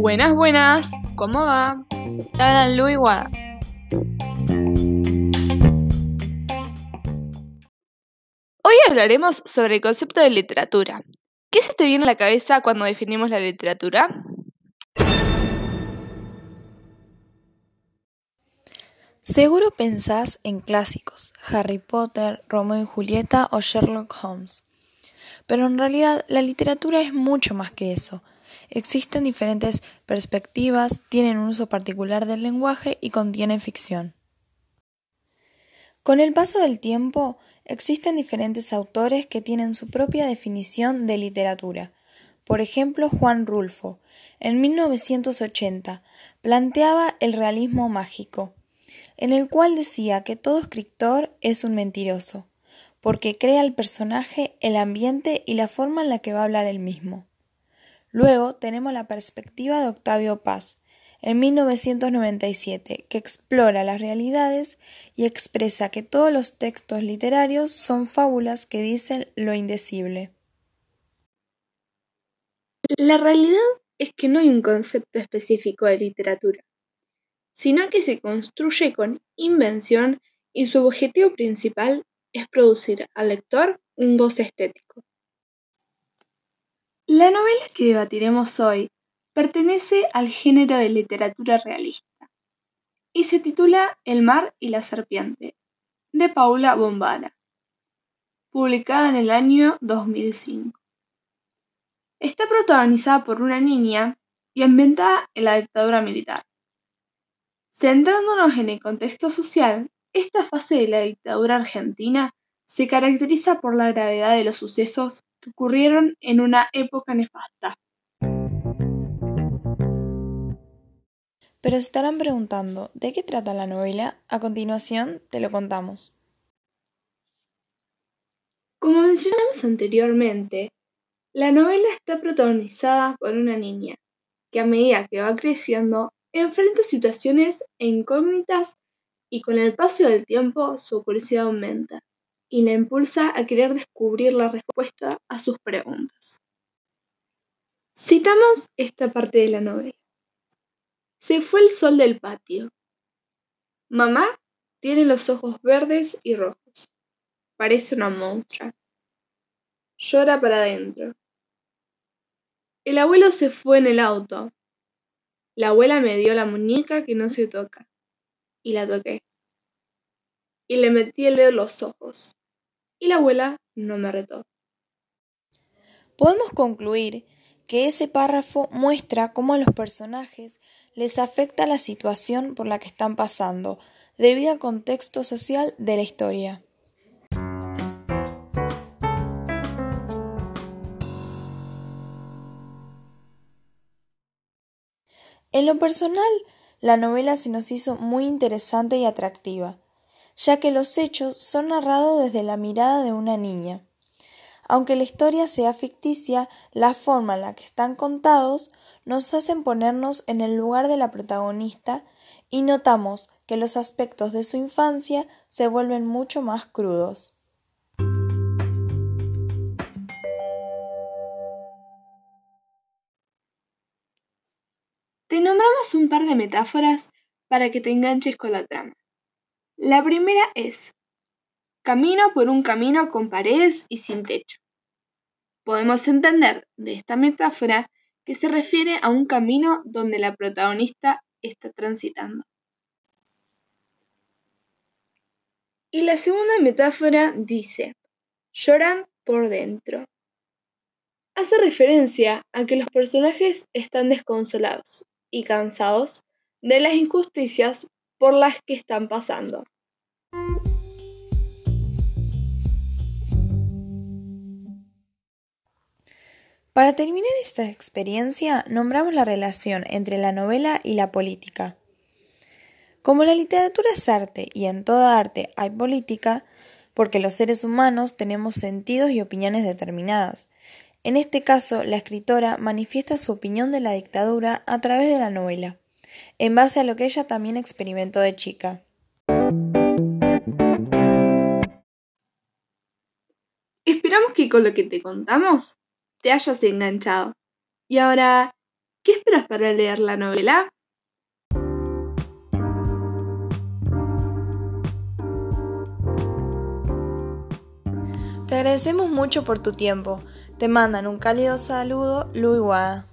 Buenas, buenas, ¿cómo va? Te hablan Guada. Hoy hablaremos sobre el concepto de literatura. ¿Qué se te viene a la cabeza cuando definimos la literatura? Seguro pensás en clásicos, Harry Potter, Romeo y Julieta o Sherlock Holmes. Pero en realidad la literatura es mucho más que eso. Existen diferentes perspectivas, tienen un uso particular del lenguaje y contienen ficción. Con el paso del tiempo, existen diferentes autores que tienen su propia definición de literatura. Por ejemplo, Juan Rulfo, en 1980, planteaba el realismo mágico, en el cual decía que todo escritor es un mentiroso, porque crea el personaje, el ambiente y la forma en la que va a hablar él mismo. Luego tenemos la perspectiva de Octavio Paz, en 1997, que explora las realidades y expresa que todos los textos literarios son fábulas que dicen lo indecible. La realidad es que no hay un concepto específico de literatura, sino que se construye con invención y su objetivo principal es producir al lector un goce estético. La novela que debatiremos hoy pertenece al género de literatura realista y se titula El mar y la serpiente, de Paula Bombara, publicada en el año 2005. Está protagonizada por una niña y ambientada en la dictadura militar. Centrándonos en el contexto social, esta fase de la dictadura argentina se caracteriza por la gravedad de los sucesos que ocurrieron en una época nefasta. Pero se estarán preguntando, ¿de qué trata la novela? A continuación te lo contamos. Como mencionamos anteriormente, la novela está protagonizada por una niña que a medida que va creciendo enfrenta situaciones e incógnitas y con el paso del tiempo su curiosidad aumenta y la impulsa a querer descubrir la respuesta a sus preguntas. Citamos esta parte de la novela. Se fue el sol del patio. Mamá tiene los ojos verdes y rojos. Parece una monstrua. Llora para adentro. El abuelo se fue en el auto. La abuela me dio la muñeca que no se toca. Y la toqué. Y le metí el dedo en los ojos y la abuela no me retó. Podemos concluir que ese párrafo muestra cómo a los personajes les afecta la situación por la que están pasando, debido al contexto social de la historia. En lo personal, la novela se nos hizo muy interesante y atractiva ya que los hechos son narrados desde la mirada de una niña. Aunque la historia sea ficticia, la forma en la que están contados nos hacen ponernos en el lugar de la protagonista y notamos que los aspectos de su infancia se vuelven mucho más crudos. Un par de metáforas para que te enganches con la trama. La primera es: camino por un camino con paredes y sin techo. Podemos entender de esta metáfora que se refiere a un camino donde la protagonista está transitando. Y la segunda metáfora dice, lloran por dentro. Hace referencia a que los personajes están desconsolados y cansados de las injusticias por las que están pasando. Para terminar esta experiencia, nombramos la relación entre la novela y la política. Como la literatura es arte y en toda arte hay política, porque los seres humanos tenemos sentidos y opiniones determinadas. En este caso, la escritora manifiesta su opinión de la dictadura a través de la novela en base a lo que ella también experimentó de chica. Esperamos que con lo que te contamos te hayas enganchado. Y ahora, ¿qué esperas para leer la novela? Te agradecemos mucho por tu tiempo. Te mandan un cálido saludo, Lu Iguada.